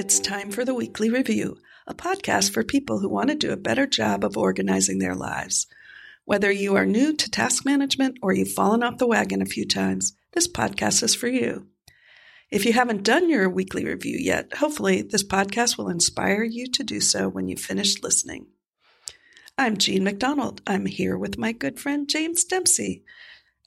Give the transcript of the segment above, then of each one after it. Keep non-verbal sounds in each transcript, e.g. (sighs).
It's time for the Weekly Review, a podcast for people who want to do a better job of organizing their lives. Whether you are new to task management or you've fallen off the wagon a few times, this podcast is for you. If you haven't done your weekly review yet, hopefully this podcast will inspire you to do so when you finish listening. I'm Jean MacDonald. I'm here with my good friend James Dempsey.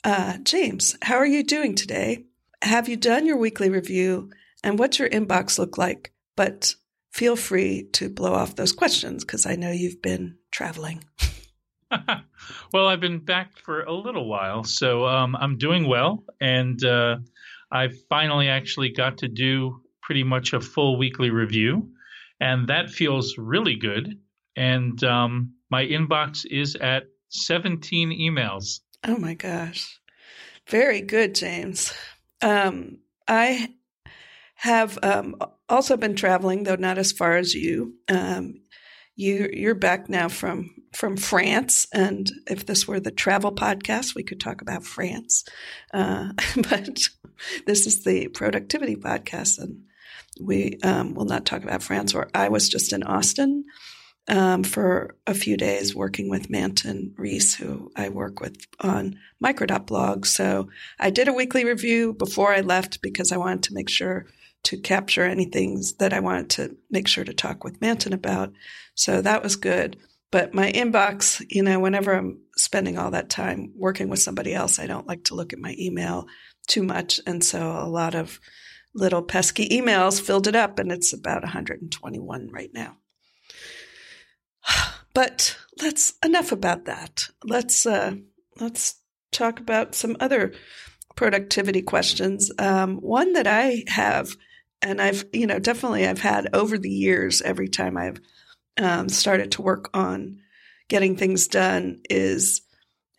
Uh, James, how are you doing today? Have you done your weekly review and what's your inbox look like? But feel free to blow off those questions because I know you've been traveling. (laughs) (laughs) well, I've been back for a little while, so um, I'm doing well, and uh, I finally actually got to do pretty much a full weekly review, and that feels really good. And um, my inbox is at 17 emails. Oh my gosh. Very good, James. Um, I have um, also been traveling, though not as far as you. Um, you you're back now from from France, and if this were the travel podcast, we could talk about France. Uh, (laughs) but this is the productivity podcast, and we um, will not talk about France. Or I was just in Austin um, for a few days working with Manton Reece, who I work with on Micro.blog. So I did a weekly review before I left because I wanted to make sure to capture anything that I wanted to make sure to talk with Manton about. So that was good. But my inbox, you know, whenever I'm spending all that time working with somebody else, I don't like to look at my email too much. And so a lot of little pesky emails filled it up, and it's about 121 right now. (sighs) But let's enough about that. Let's uh, let's talk about some other productivity questions. Um, one that I have, and I've you know definitely I've had over the years. Every time I've um, started to work on getting things done is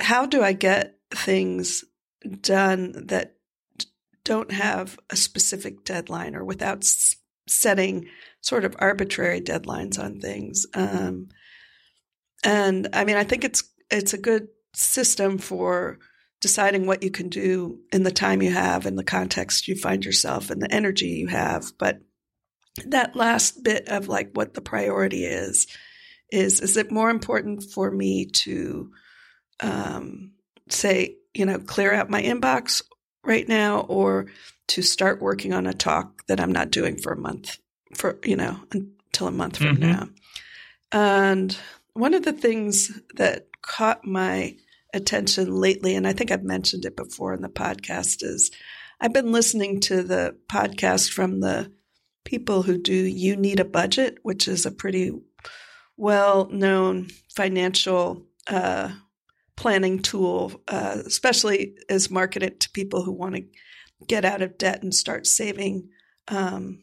how do I get things done that don't have a specific deadline or without s- setting sort of arbitrary deadlines on things. Um, and I mean, I think it's it's a good system for deciding what you can do in the time you have, in the context you find yourself, and the energy you have. But that last bit of like what the priority is is is it more important for me to um, say you know clear out my inbox right now or to start working on a talk that i'm not doing for a month for you know until a month from mm-hmm. now and one of the things that caught my attention lately and i think i've mentioned it before in the podcast is i've been listening to the podcast from the people who do You Need a Budget, which is a pretty well known financial uh, planning tool, uh, especially is marketed to people who want to get out of debt and start saving, um,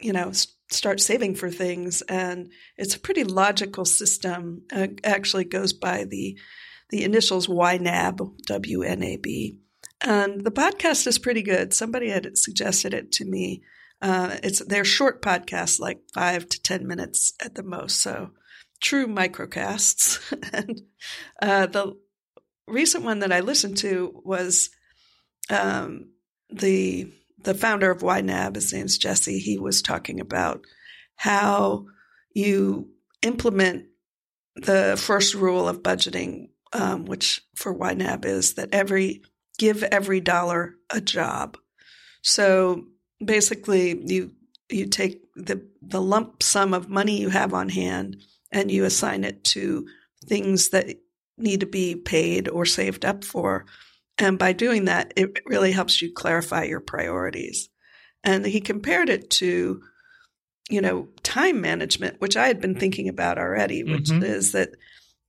you know, start saving for things. And it's a pretty logical system. Uh, actually goes by the the initials YNAB, W N A B. And the podcast is pretty good. Somebody had suggested it to me uh, it's they're short podcasts, like five to ten minutes at the most. So true microcasts. (laughs) and uh, the recent one that I listened to was um, the the founder of YNAB. His name's Jesse. He was talking about how you implement the first rule of budgeting, um, which for YNAB is that every give every dollar a job. So basically you you take the the lump sum of money you have on hand and you assign it to things that need to be paid or saved up for. And by doing that, it really helps you clarify your priorities. And he compared it to, you know, time management, which I had been thinking about already, which mm-hmm. is that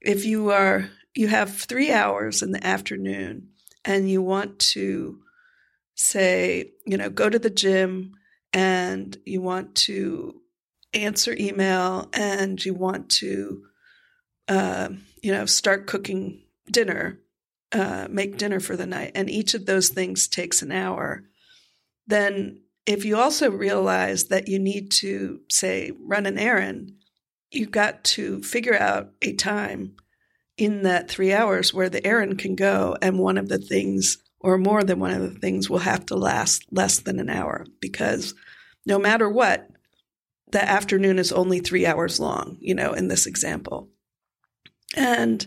if you are, you have three hours in the afternoon and you want to say, you know, go to the gym and you want to answer email and you want to, uh, you know, start cooking dinner, uh, make dinner for the night, and each of those things takes an hour, then if you also realize that you need to, say, run an errand, you've got to figure out a time in that three hours where the errand can go. And one of the things or more than one of the things will have to last less than an hour because no matter what, the afternoon is only three hours long, you know, in this example. And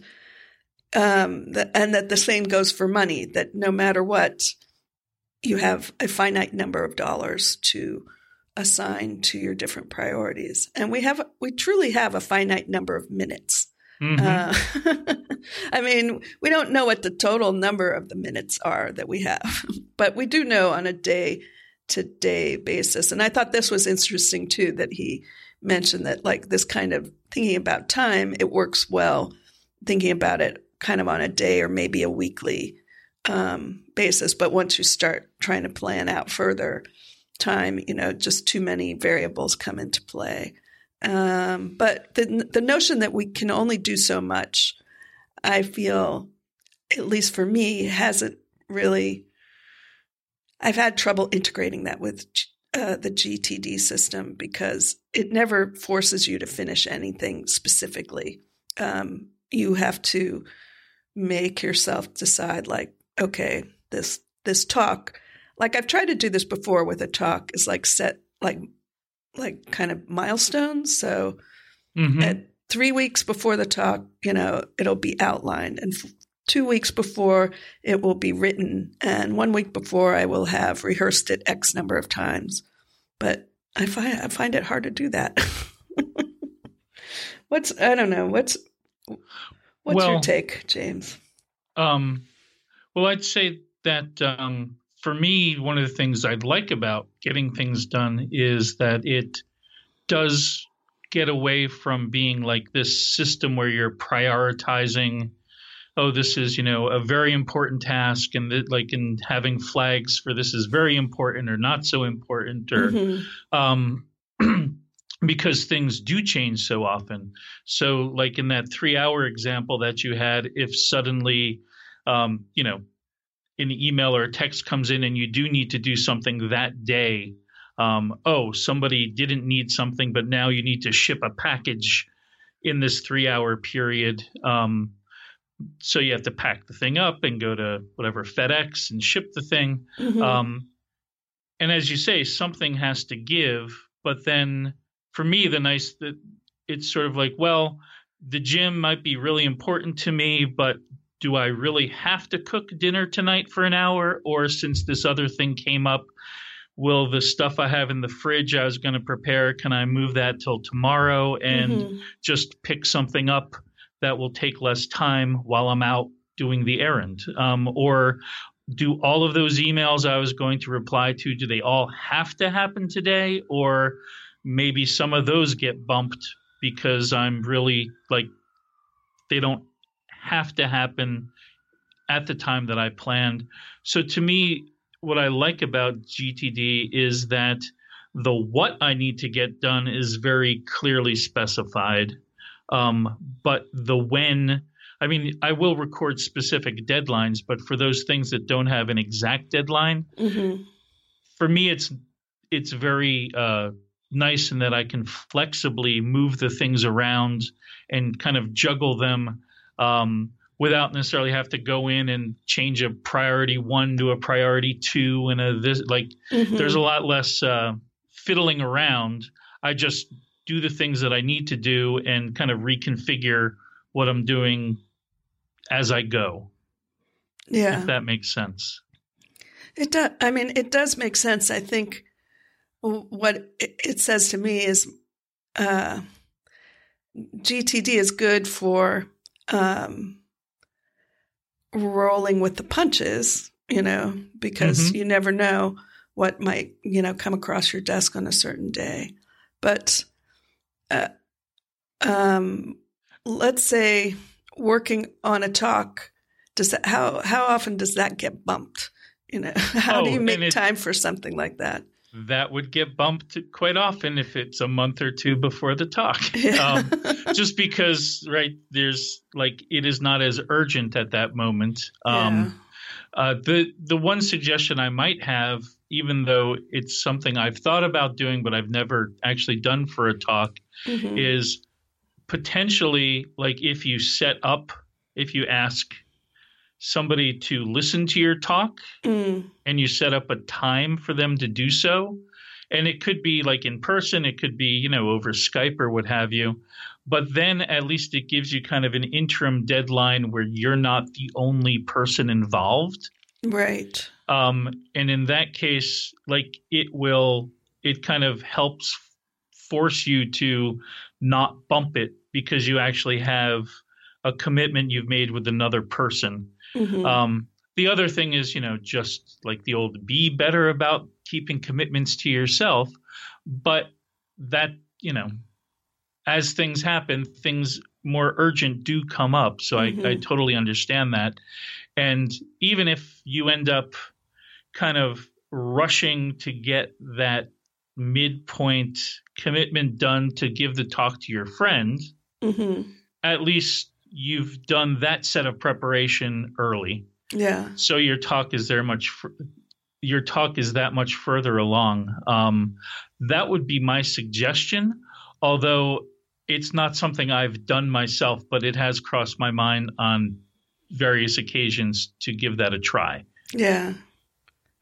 um, the, and that the same goes for money, that no matter what, you have a finite number of dollars to assign to your different priorities. And we have, we truly have a finite number of minutes. Mm-hmm. Uh, (laughs) I mean, we don't know what the total number of the minutes are that we have, (laughs) but we do know on a day to day basis. And I thought this was interesting too that he mentioned that, like, this kind of thinking about time, it works well thinking about it kind of on a day or maybe a weekly um, basis. But once you start trying to plan out further time, you know, just too many variables come into play. Um, but the the notion that we can only do so much, I feel, at least for me, hasn't really. I've had trouble integrating that with uh, the GTD system because it never forces you to finish anything specifically. Um, you have to make yourself decide, like, okay, this this talk, like I've tried to do this before with a talk, is like set like like kind of milestones. So mm-hmm. at three weeks before the talk, you know, it'll be outlined, and f- two weeks before it will be written, and one week before I will have rehearsed it X number of times. But I find I find it hard to do that. (laughs) what's I don't know what's what's well, your take, James? Um, well, I'd say that um, for me, one of the things I'd like about getting things done is that it does get away from being like this system where you're prioritizing oh this is you know a very important task and that like in having flags for this is very important or not so important or mm-hmm. um, (clears throat) because things do change so often so like in that three hour example that you had if suddenly um, you know an email or a text comes in and you do need to do something that day. Um, oh somebody didn't need something but now you need to ship a package in this three hour period. Um, so you have to pack the thing up and go to whatever fedex and ship the thing. Mm-hmm. um, and as you say something has to give but then for me the nice that it's sort of like well the gym might be really important to me but do I really have to cook dinner tonight for an hour? Or since this other thing came up, will the stuff I have in the fridge I was going to prepare, can I move that till tomorrow and mm-hmm. just pick something up that will take less time while I'm out doing the errand? Um, or do all of those emails I was going to reply to, do they all have to happen today? Or maybe some of those get bumped because I'm really like, they don't have to happen at the time that I planned. So to me, what I like about GTD is that the what I need to get done is very clearly specified. Um, but the when, I mean, I will record specific deadlines, but for those things that don't have an exact deadline, mm-hmm. for me, it's it's very uh, nice in that I can flexibly move the things around and kind of juggle them um, without necessarily have to go in and change a priority one to a priority two and a this like mm-hmm. there's a lot less uh, fiddling around. I just do the things that I need to do and kind of reconfigure what I'm doing as I go. Yeah, if that makes sense. It does. I mean, it does make sense. I think what it says to me is uh, GTD is good for um, rolling with the punches, you know, because mm-hmm. you never know what might, you know, come across your desk on a certain day. But uh, um, let's say working on a talk, does that, how how often does that get bumped? You know, (laughs) how oh, do you make time for something like that? That would get bumped quite often if it's a month or two before the talk. Yeah. (laughs) Um, just because, right, there's like it is not as urgent at that moment. Um, yeah. uh, the the one suggestion I might have, even though it's something I've thought about doing but I've never actually done for a talk, mm-hmm. is potentially like if you set up, if you ask somebody to listen to your talk mm. and you set up a time for them to do so and it could be like in person, it could be, you know, over Skype or what have you. But then at least it gives you kind of an interim deadline where you're not the only person involved. Right. Um, and in that case, like it will, it kind of helps force you to not bump it because you actually have a commitment you've made with another person. Mhm. Um, the other thing is, you know, just like the old be better about keeping commitments to yourself. But that, you know, as things happen, things more urgent do come up. So I, I Mhm. totally understand that. And even if you end up kind of rushing to get that midpoint commitment done to give the talk to your friend, Mhm. at least you've done that set of preparation early. Yeah. So your talk is there much. fur- Your talk is that much further along. Um, that would be my suggestion, although it's not something I've done myself, but it has crossed my mind on various occasions to give that a try. Yeah.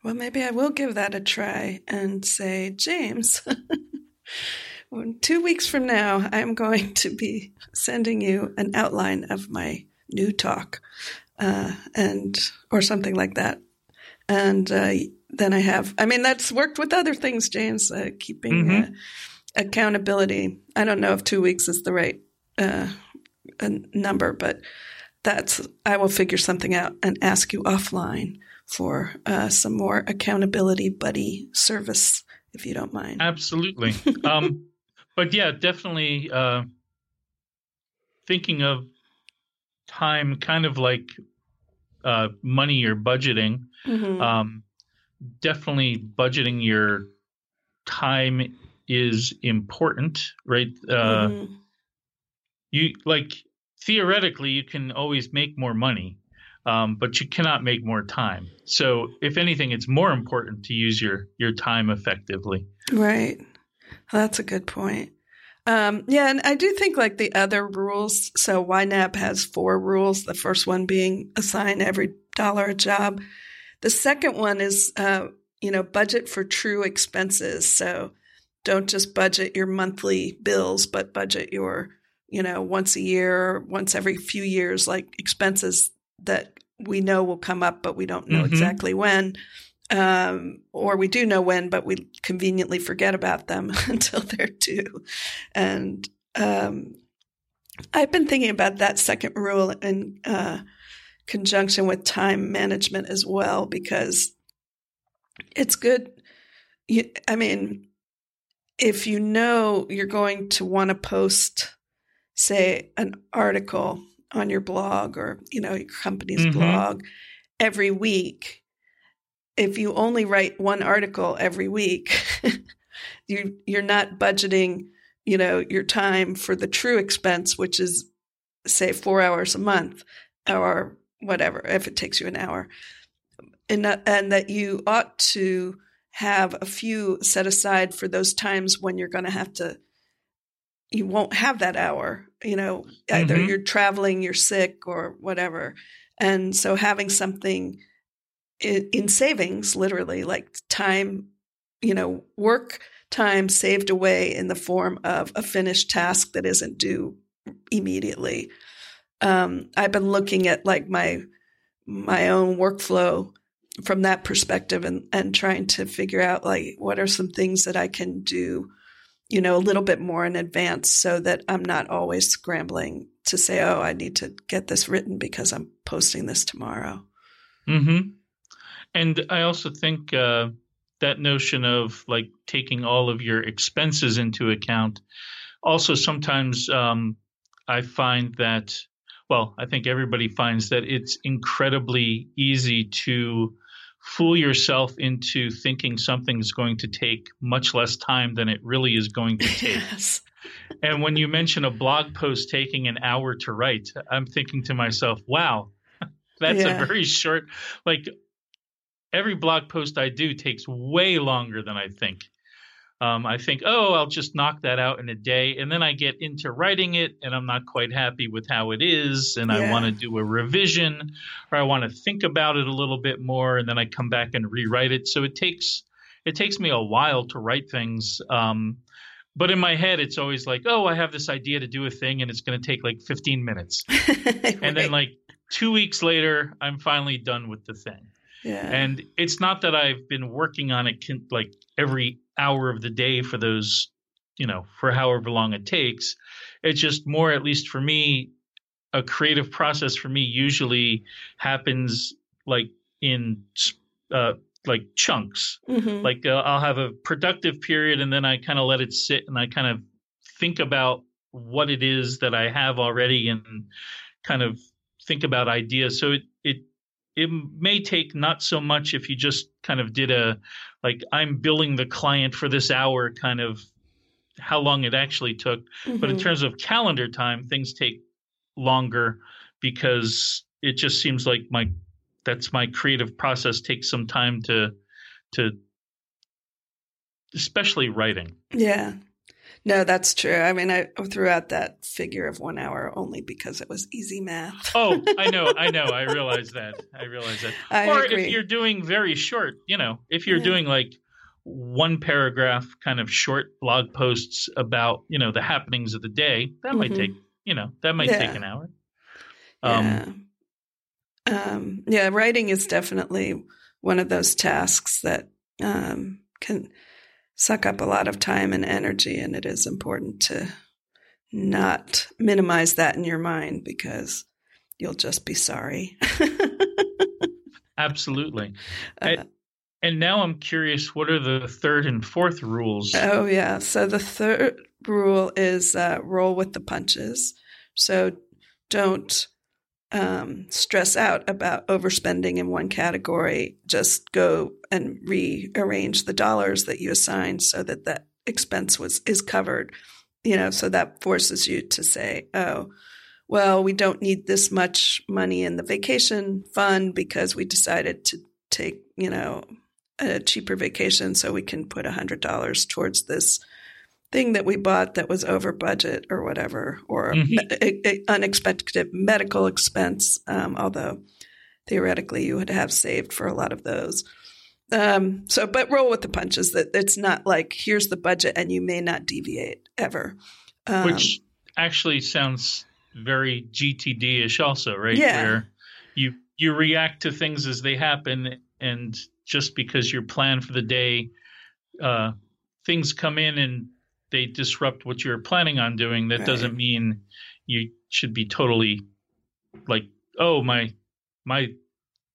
Well, maybe I will give that a try and say, James, (laughs) two weeks from now, I'm going to be sending you an outline of my new talk, uh, and or something like that. And uh, then I have, I mean, that's worked with other things, James, uh, keeping uh, accountability. I don't know if two weeks is the right uh, number, but that's I will figure something out and ask you offline for uh, some more accountability buddy service, if you don't mind. Absolutely. (laughs) um, but yeah, definitely uh, thinking of time kind of like uh, money or budgeting. Mhm. Um, definitely budgeting your time is important, right? Uh, Mhm. You like theoretically, you can always make more money. Um, but you cannot make more time. So, if anything, it's more important to use your your time effectively. Right. That's a good point. Um, yeah, and I do think like the other rules. So YNAB has four rules. The first one being assign every dollar a job. The second one is, uh, you know, budget for true expenses. So don't just budget your monthly bills, but budget your, you know, once a year, once every few years, like expenses that we know will come up, but we don't know Mhm. exactly when um, or we do know when, but we conveniently forget about them (laughs) until they're due. And um, I've been thinking about that second rule in uh, conjunction with time management as well, because it's good. You, I mean, if you know you're going to want to post, say, an article on your blog or you know your company's Mhm. blog every week if you only write one article every week (laughs) you you're not budgeting you know your time for the true expense which is say 4 hours a month or whatever if it takes you an hour and that, and that you ought to have a few set aside for those times when you're going to have to you won't have that hour you know either Mhm. you're traveling you're sick or whatever and so having something in, in savings literally like time you know work time saved away in the form of a finished task that isn't due immediately. Um, i've been looking at like my my own workflow from that perspective and and trying to figure out like what are some things that i can do you know a little bit more in advance so that i'm not always scrambling to say oh i need to get this written because i'm posting this tomorrow. Hmm And I also think uh, that notion of like taking all of your expenses into account. Also, sometimes um, I find that, well, I think everybody finds that it's incredibly easy to fool yourself into thinking something's going to take much less time than it really is going to take. (laughs) yes and when you mention a blog post taking an hour to write, I'm thinking to myself, wow, (laughs) that's Yeah. a very short, like every blog post I do takes way longer than I think. Um, I think, oh, I'll just knock that out in a day. And then I get into writing it and I'm not quite happy with how it is. And I want to do a revision or I want to think about it a little bit more. And then I come back and rewrite it. So it takes, it takes me a while to write things. Um, but in my head, it's always like, oh, I have this idea to do a thing, and it's going to take like 15 minutes, right. (laughs) and then like two weeks later, I'm finally done with the thing. Yeah. And it's not that I've been working on it like every hour of the day for those, you know, for however long it takes. It's just more, at least for me, a creative process for me usually happens like in uh, like chunks. Mm-hmm. Like uh, I'll have a productive period and then I kind of let it sit and I kind of think about what it is that I have already and kind of think about ideas. So it it it may take not so much if you just kind of did a like I'm billing the client for this hour kind of how long it actually took. Mm-hmm. But in mm-hmm. terms of calendar time, things take longer because it just seems like my that's my creative process takes some time to to especially writing. Yeah. No, that's true. I mean, I threw out that figure of one hour only because it was easy math. oh, I know, I know. I (laughs) realize that. I realize that. I or agree. if you're doing very short, you know, if you're yeah. doing like one paragraph kind of short blog posts about, you know, the happenings of the day, that mm-hmm. might take, you know, that might yeah. take an hour. Um, yeah. Um, yeah, writing is definitely one of those tasks that um, can suck up a lot of time and energy, and it is important to not minimize that in your mind because you'll just be sorry. (laughs) Absolutely. Uh, and now I'm curious, what are the third and fourth rules? Oh, yeah. So the third rule is uh, roll with the punches. So don't um, stress out about overspending in one category, just go and rearrange the dollars that you assigned so that that expense was is covered. You know, so that forces you to say, "Oh, well, we don't need this much money in the vacation fund because we decided to take, you know, a cheaper vacation, so we can put a hundred dollars towards this." Thing that we bought that was over budget or whatever, or mm-hmm. a, a unexpected medical expense, um, although theoretically you would have saved for a lot of those. Um, so, but roll with the punches that it's not like here's the budget and you may not deviate ever. Um, Which actually sounds very GTD ish, also, right? Yeah. Where you you react to things as they happen, and just because your plan for the day, uh, things come in and they disrupt what you're planning on doing, that right. doesn't mean you should be totally like, oh my my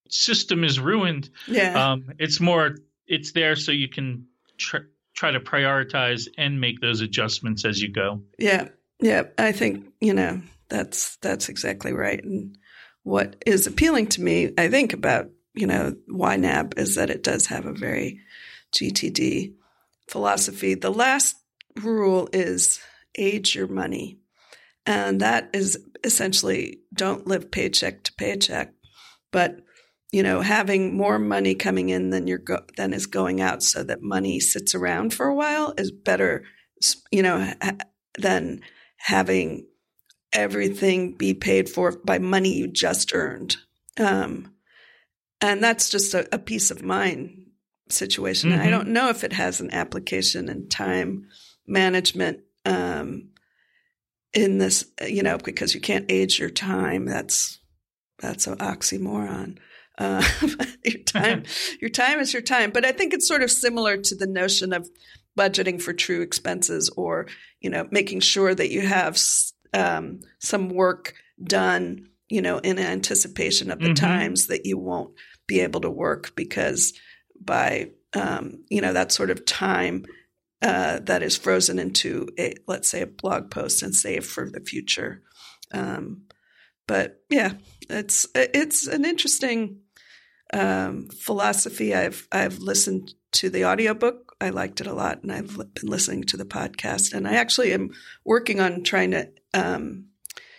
system is ruined. Yeah. Um, it's more it's there so you can tr- try to prioritize and make those adjustments as you go. Yeah. Yeah, I think, you know, that's that's exactly right. And what is appealing to me, I think about, you know, YNAB is that it does have a very GTD philosophy. The last rule is age your money. And that is essentially don't live paycheck to paycheck, but you know, having more money coming in than you're go- than is going out, so that money sits around for a while is better, you know, ha- than having everything be paid for by money you just earned. Um, and that's just a, a peace of mind situation. Mm-hmm. I don't know if it has an application in time management um, in this, you know, because you can't age your time. That's that's an oxymoron. Uh, (laughs) your time, (laughs) your time is your time. But I think it's sort of similar to the notion of budgeting for true expenses, or you know, making sure that you have um, some work done, you know, in anticipation of the mm-hmm. times that you won't be able to work because by um, you know that sort of time uh, that is frozen into a let's say a blog post and saved for the future. Um, but yeah, it's it's an interesting um, philosophy. I've I've listened to the audiobook. I liked it a lot, and I've been listening to the podcast. And I actually am working on trying to um,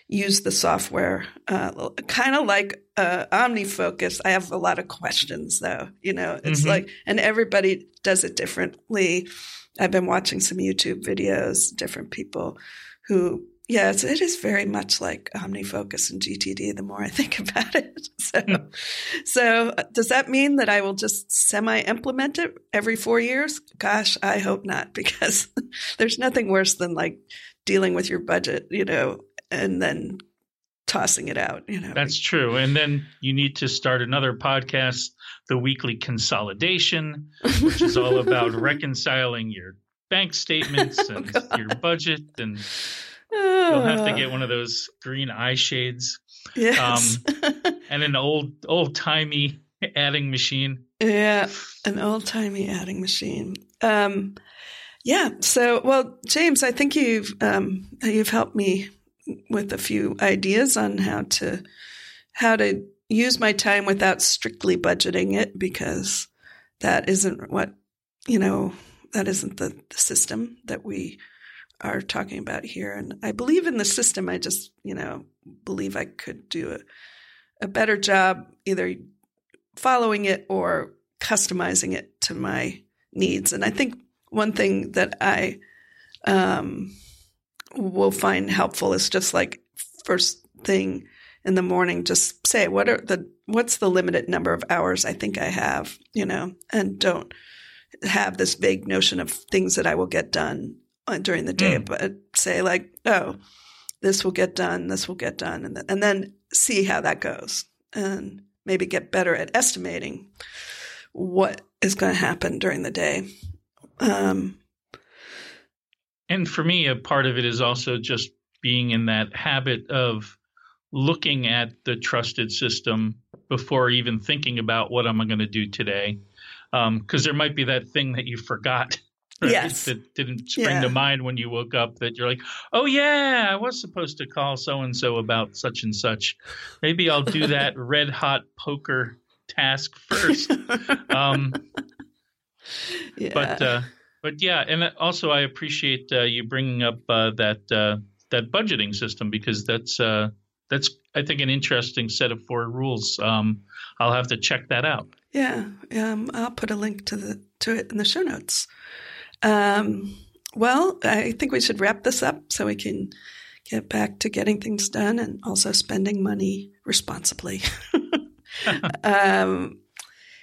use the software, uh, kind of like uh, OmniFocus. I have a lot of questions, though. You know, it's mm-hmm. like, and everybody does it differently. I've been watching some YouTube videos, different people who yeah, it's, it is very much like OmniFocus and GTD the more I (laughs) think about it. So, so uh, does that mean that I will just semi implement it every four years? Gosh, I hope not, (laughs) because there's nothing worse than like dealing with your budget, you know, and then tossing it out, you know. That's true. And then you need to start another podcast, The Weekly Consolidation, which is all about (laughs) reconciling your bank statements (laughs) oh, and oh, your budget and You'll have to get one of those green eye shades. Yes. Um, and an old old timey adding machine. Yeah, an old timey adding machine. Um, yeah. So, well, James, I think you've um, you've helped me with a few ideas on how to how to use my time without strictly budgeting it because that isn't what you know that isn't the, the system that we are talking about here. And I believe in the system. I just, you know, believe I could do a, a better job either following it or customizing it to my needs. And I think one thing that I um, will find helpful is just like first thing in the morning, just say what are the what's the limited number of hours I think I have, you know, and don't have this vague notion of things that I will get done uh, during the day, mm. but say like, oh, this will get done, this will get done, and, th- and then see how that goes, and maybe get better at estimating what is going to happen during the day. Um, and for me, a part of it is also just being in that habit of looking at the trusted system before even thinking about what am I going to do today. Because um, there might be that thing that you forgot (laughs) Right? Yes. That didn't spring yeah. to mind when you woke up that you're like, oh, yeah, I was supposed to call so and so about such and such. Maybe I'll do that (laughs) red hot poker task first. (laughs) um, yeah. But, uh, but yeah, and also I appreciate uh, you bringing up uh, that uh, that budgeting system because that's uh, that's I think an interesting set of four rules. Um, I'll have to check that out. Yeah, um, I'll put a link to the to it in the show notes. Um, well, I think we should wrap this up so we can get back to getting things done and also spending money responsibly. (laughs) (laughs) um,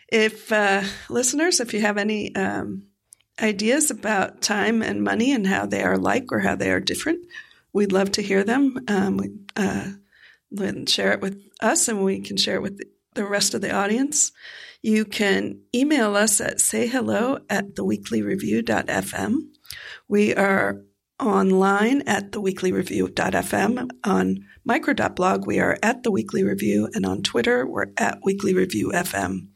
if uh, listeners, if you have any um, ideas about time and money and how they are like or how they are different, we'd love to hear them. Um, uh, share it with us, and we can share it with the rest of the audience. You can email us at sayhello at theweeklyreview.fm. We are online at theweeklyreview.fm. On micro.blog, we are at the Weekly Review, and on Twitter, we're at Weekly Review FM.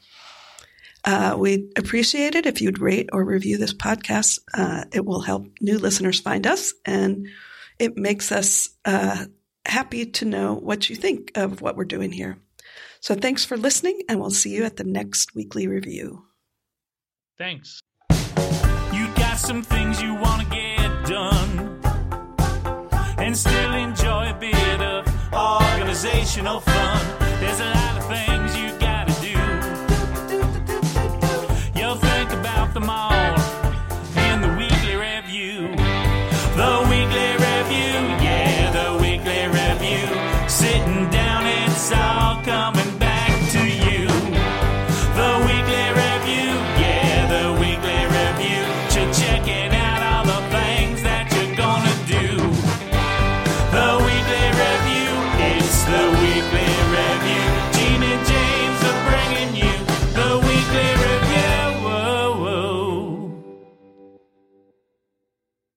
Uh, we'd appreciate it if you'd rate or review this podcast. Uh, it will help new listeners find us, and it makes us uh, happy to know what you think of what we're doing here. So thanks for listening, and we'll see you at the next weekly review. Thanks. You got some things you want to get done and still enjoy a bit of organizational fun. There's a lot of things you got